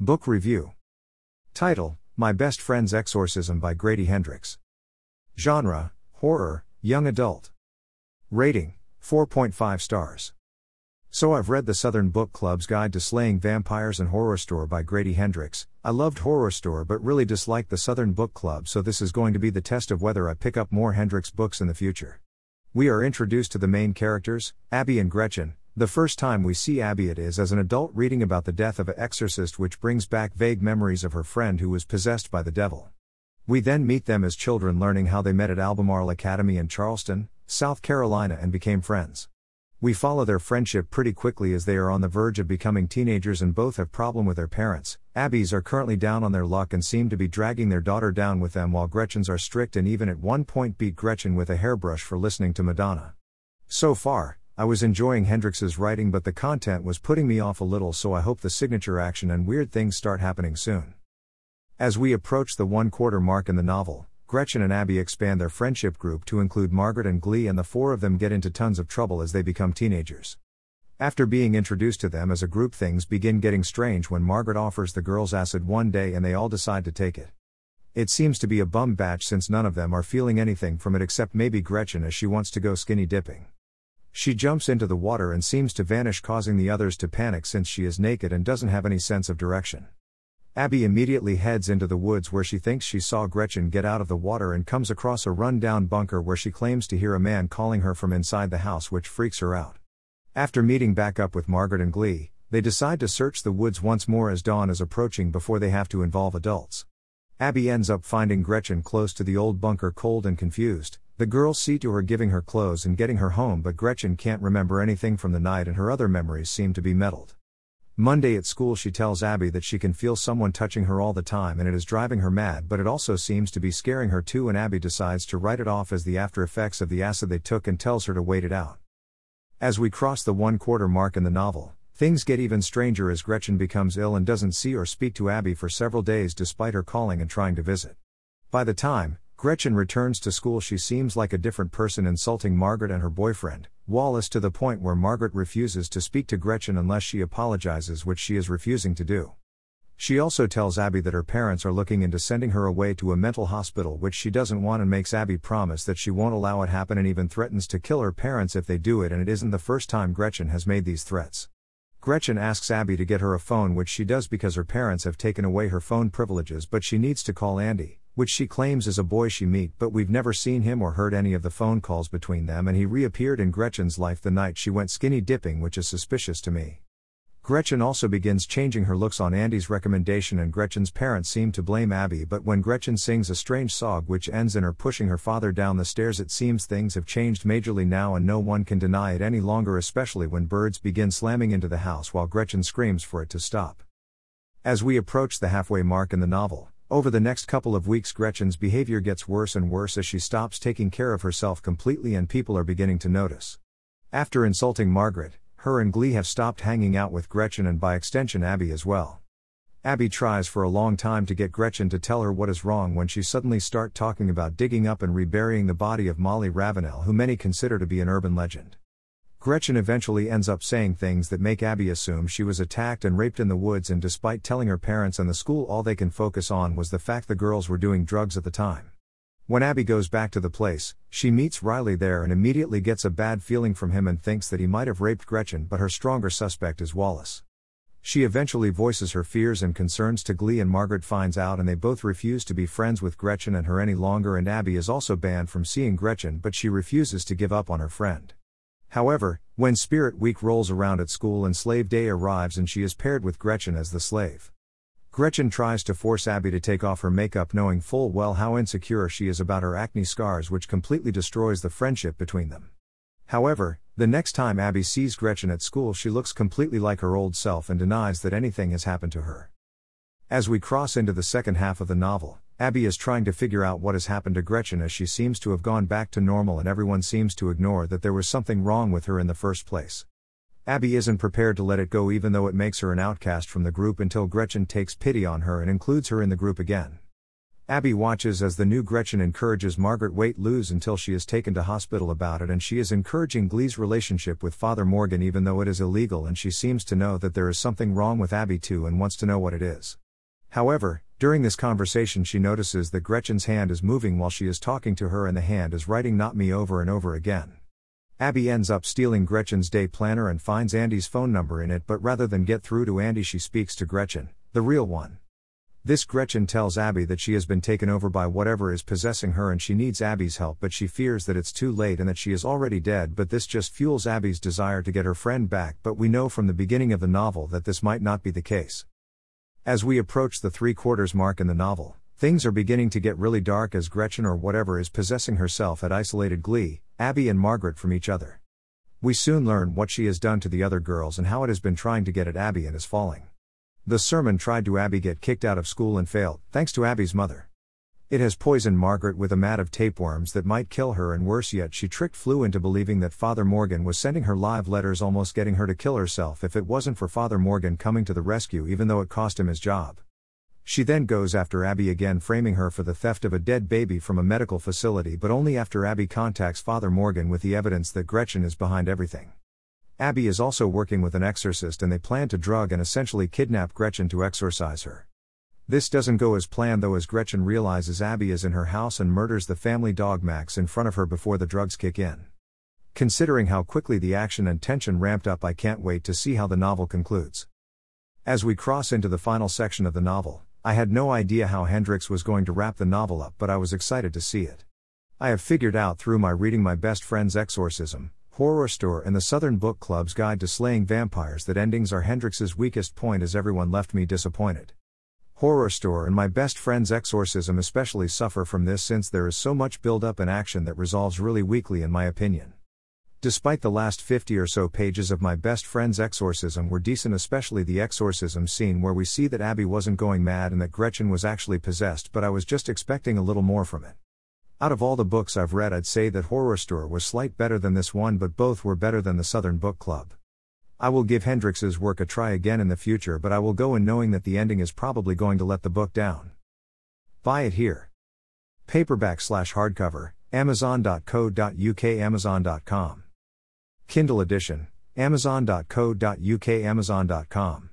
Book Review Title My Best Friend's Exorcism by Grady Hendrix. Genre Horror, Young Adult. Rating 4.5 stars. So I've read the Southern Book Club's Guide to Slaying Vampires and Horrorstör by Grady Hendrix. I loved Horrorstör but really disliked the Southern Book Club, so this is going to be the test of whether I pick up more Hendrix books in the future. We are introduced to the main characters, Abby and Gretchen. The first time we see Abby it is as an adult reading about the death of an exorcist which brings back vague memories of her friend who was possessed by the devil. We then meet them as children learning how they met at Albemarle Academy in Charleston, South Carolina and became friends. We follow their friendship pretty quickly as they are on the verge of becoming teenagers and both have problem with their parents. Abby's are currently down on their luck and seem to be dragging their daughter down with them while Gretchen's are strict and even at one point beat Gretchen with a hairbrush for listening to Madonna. So far, I was enjoying Hendrix's writing but the content was putting me off a little so I hope the signature action and weird things start happening soon. As we approach the one quarter mark in the novel, Gretchen and Abby expand their friendship group to include Margaret and Glee, and the four of them get into tons of trouble as they become teenagers. After being introduced to them as a group, things begin getting strange when Margaret offers the girls acid one day and they all decide to take it. It seems to be a bum batch since none of them are feeling anything from it except maybe Gretchen as she wants to go skinny dipping. She jumps into the water and seems to vanish, causing the others to panic since she is naked and doesn't have any sense of direction. Abby immediately heads into the woods where she thinks she saw Gretchen get out of the water and comes across a run down bunker where she claims to hear a man calling her from inside the house, which freaks her out. After meeting back up with Margaret and Glee, they decide to search the woods once more as dawn is approaching before they have to involve adults. Abby ends up finding Gretchen close to the old bunker, cold and confused. The girls see to her giving her clothes and getting her home, but Gretchen can't remember anything from the night and her other memories seem to be muddled. Monday at school, she tells Abby that she can feel someone touching her all the time and it is driving her mad, but it also seems to be scaring her too. And Abby decides to write it off as the after effects of the acid they took and tells her to wait it out. As we cross the one quarter mark in the novel, things get even stranger as Gretchen becomes ill and doesn't see or speak to Abby for several days despite her calling and trying to visit. By the time, Gretchen returns to school, she seems like a different person, insulting Margaret and her boyfriend, Wallace, to the point where Margaret refuses to speak to Gretchen unless she apologizes, which she is refusing to do. She also tells Abby that her parents are looking into sending her away to a mental hospital, which she doesn't want, and makes Abby promise that she won't allow it happen and even threatens to kill her parents if they do it. And it isn't the first time Gretchen has made these threats. Gretchen asks Abby to get her a phone, which she does because her parents have taken away her phone privileges, but she needs to call Andy, which she claims is a boy she meet, but we've never seen him or heard any of the phone calls between them, and he reappeared in Gretchen's life the night she went skinny dipping, which is suspicious to me. Gretchen also begins changing her looks on Andy's recommendation, and Gretchen's parents seem to blame Abby. But when Gretchen sings a strange song which ends in her pushing her father down the stairs, it seems things have changed majorly now, and no one can deny it any longer, especially when birds begin slamming into the house while Gretchen screams for it to stop. As we approach the halfway mark in the novel, over the next couple of weeks, Gretchen's behavior gets worse and worse as she stops taking care of herself completely, and people are beginning to notice. After insulting Margaret, her and Glee have stopped hanging out with Gretchen and by extension Abby as well. Abby tries for a long time to get Gretchen to tell her what is wrong when she suddenly start talking about digging up and reburying the body of Molly Ravenel who many consider to be an urban legend. Gretchen eventually ends up saying things that make Abby assume she was attacked and raped in the woods, and despite telling her parents and the school all they can focus on was the fact the girls were doing drugs at the time. When Abby goes back to the place, she meets Riley there and immediately gets a bad feeling from him and thinks that he might have raped Gretchen, but her stronger suspect is Wallace. She eventually voices her fears and concerns to Glee, and Margaret finds out, and they both refuse to be friends with Gretchen and her any longer. And Abby is also banned from seeing Gretchen, but she refuses to give up on her friend. However, when Spirit Week rolls around at school and Slave Day arrives and she is paired with Gretchen as the slave. Gretchen tries to force Abby to take off her makeup, knowing full well how insecure she is about her acne scars, which completely destroys the friendship between them. However, the next time Abby sees Gretchen at school, she looks completely like her old self and denies that anything has happened to her. As we cross into the second half of the novel, Abby is trying to figure out what has happened to Gretchen as she seems to have gone back to normal and everyone seems to ignore that there was something wrong with her in the first place. Abby isn't prepared to let it go even though it makes her an outcast from the group until Gretchen takes pity on her and includes her in the group again. Abby watches as the new Gretchen encourages Margaret weight lose until she is taken to hospital about it and she is encouraging Glee's relationship with Father Morgan even though it is illegal and she seems to know that there is something wrong with Abby too and wants to know what it is. However, during this conversation she notices that Gretchen's hand is moving while she is talking to her and the hand is writing not me over and over again. Abby ends up stealing Gretchen's day planner and finds Andy's phone number in it but rather than get through to Andy she speaks to Gretchen, the real one. This Gretchen tells Abby that she has been taken over by whatever is possessing her and she needs Abby's help, but she fears that it's too late and that she is already dead. But this just fuels Abby's desire to get her friend back. But we know from the beginning of the novel that this might not be the case. As we approach the three quarters mark in the novel, things are beginning to get really dark as Gretchen or whatever is possessing herself at isolated Glee, Abby, and Margaret from each other. We soon learn what she has done to the other girls and how it has been trying to get at Abby and is falling. The sermon tried to Abby get kicked out of school and failed, thanks to Abby's mother. It has poisoned Margaret with a mat of tapeworms that might kill her, and worse yet, she tricked Flu into believing that Father Morgan was sending her live letters, almost getting her to kill herself if it wasn't for Father Morgan coming to the rescue, even though it cost him his job. She then goes after Abby again, framing her for the theft of a dead baby from a medical facility, but only after Abby contacts Father Morgan with the evidence that Gretchen is behind everything. Abby is also working with an exorcist and they plan to drug and essentially kidnap Gretchen to exorcise her. This doesn't go as planned though, as Gretchen realizes Abby is in her house and murders the family dog Max in front of her before the drugs kick in. Considering how quickly the action and tension ramped up, I can't wait to see how the novel concludes. As we cross into the final section of the novel, I had no idea how Hendrix was going to wrap the novel up, but I was excited to see it. I have figured out through my reading my best friend's exorcism, Horrorstör and the Southern Book Club's Guide to Slaying Vampires that endings are Hendrix's weakest point as everyone left me disappointed. Horrorstör and my best friend's exorcism especially suffer from this since there is so much build up and action that resolves really weakly in my opinion. Despite the last 50 or so pages of my best friend's exorcism were decent, especially the exorcism scene where we see that Abby wasn't going mad and that Gretchen was actually possessed, but I was just expecting a little more from it. Out of all the books I've read, I'd say that Horrorstör was slight better than this one, but both were better than the Southern Book Club. I will give Hendrix's work a try again in the future, but I will go in knowing that the ending is probably going to let the book down. Buy it here. Paperback slash hardcover, amazon.co.uk, amazon.com. Kindle edition, amazon.co.uk, amazon.com.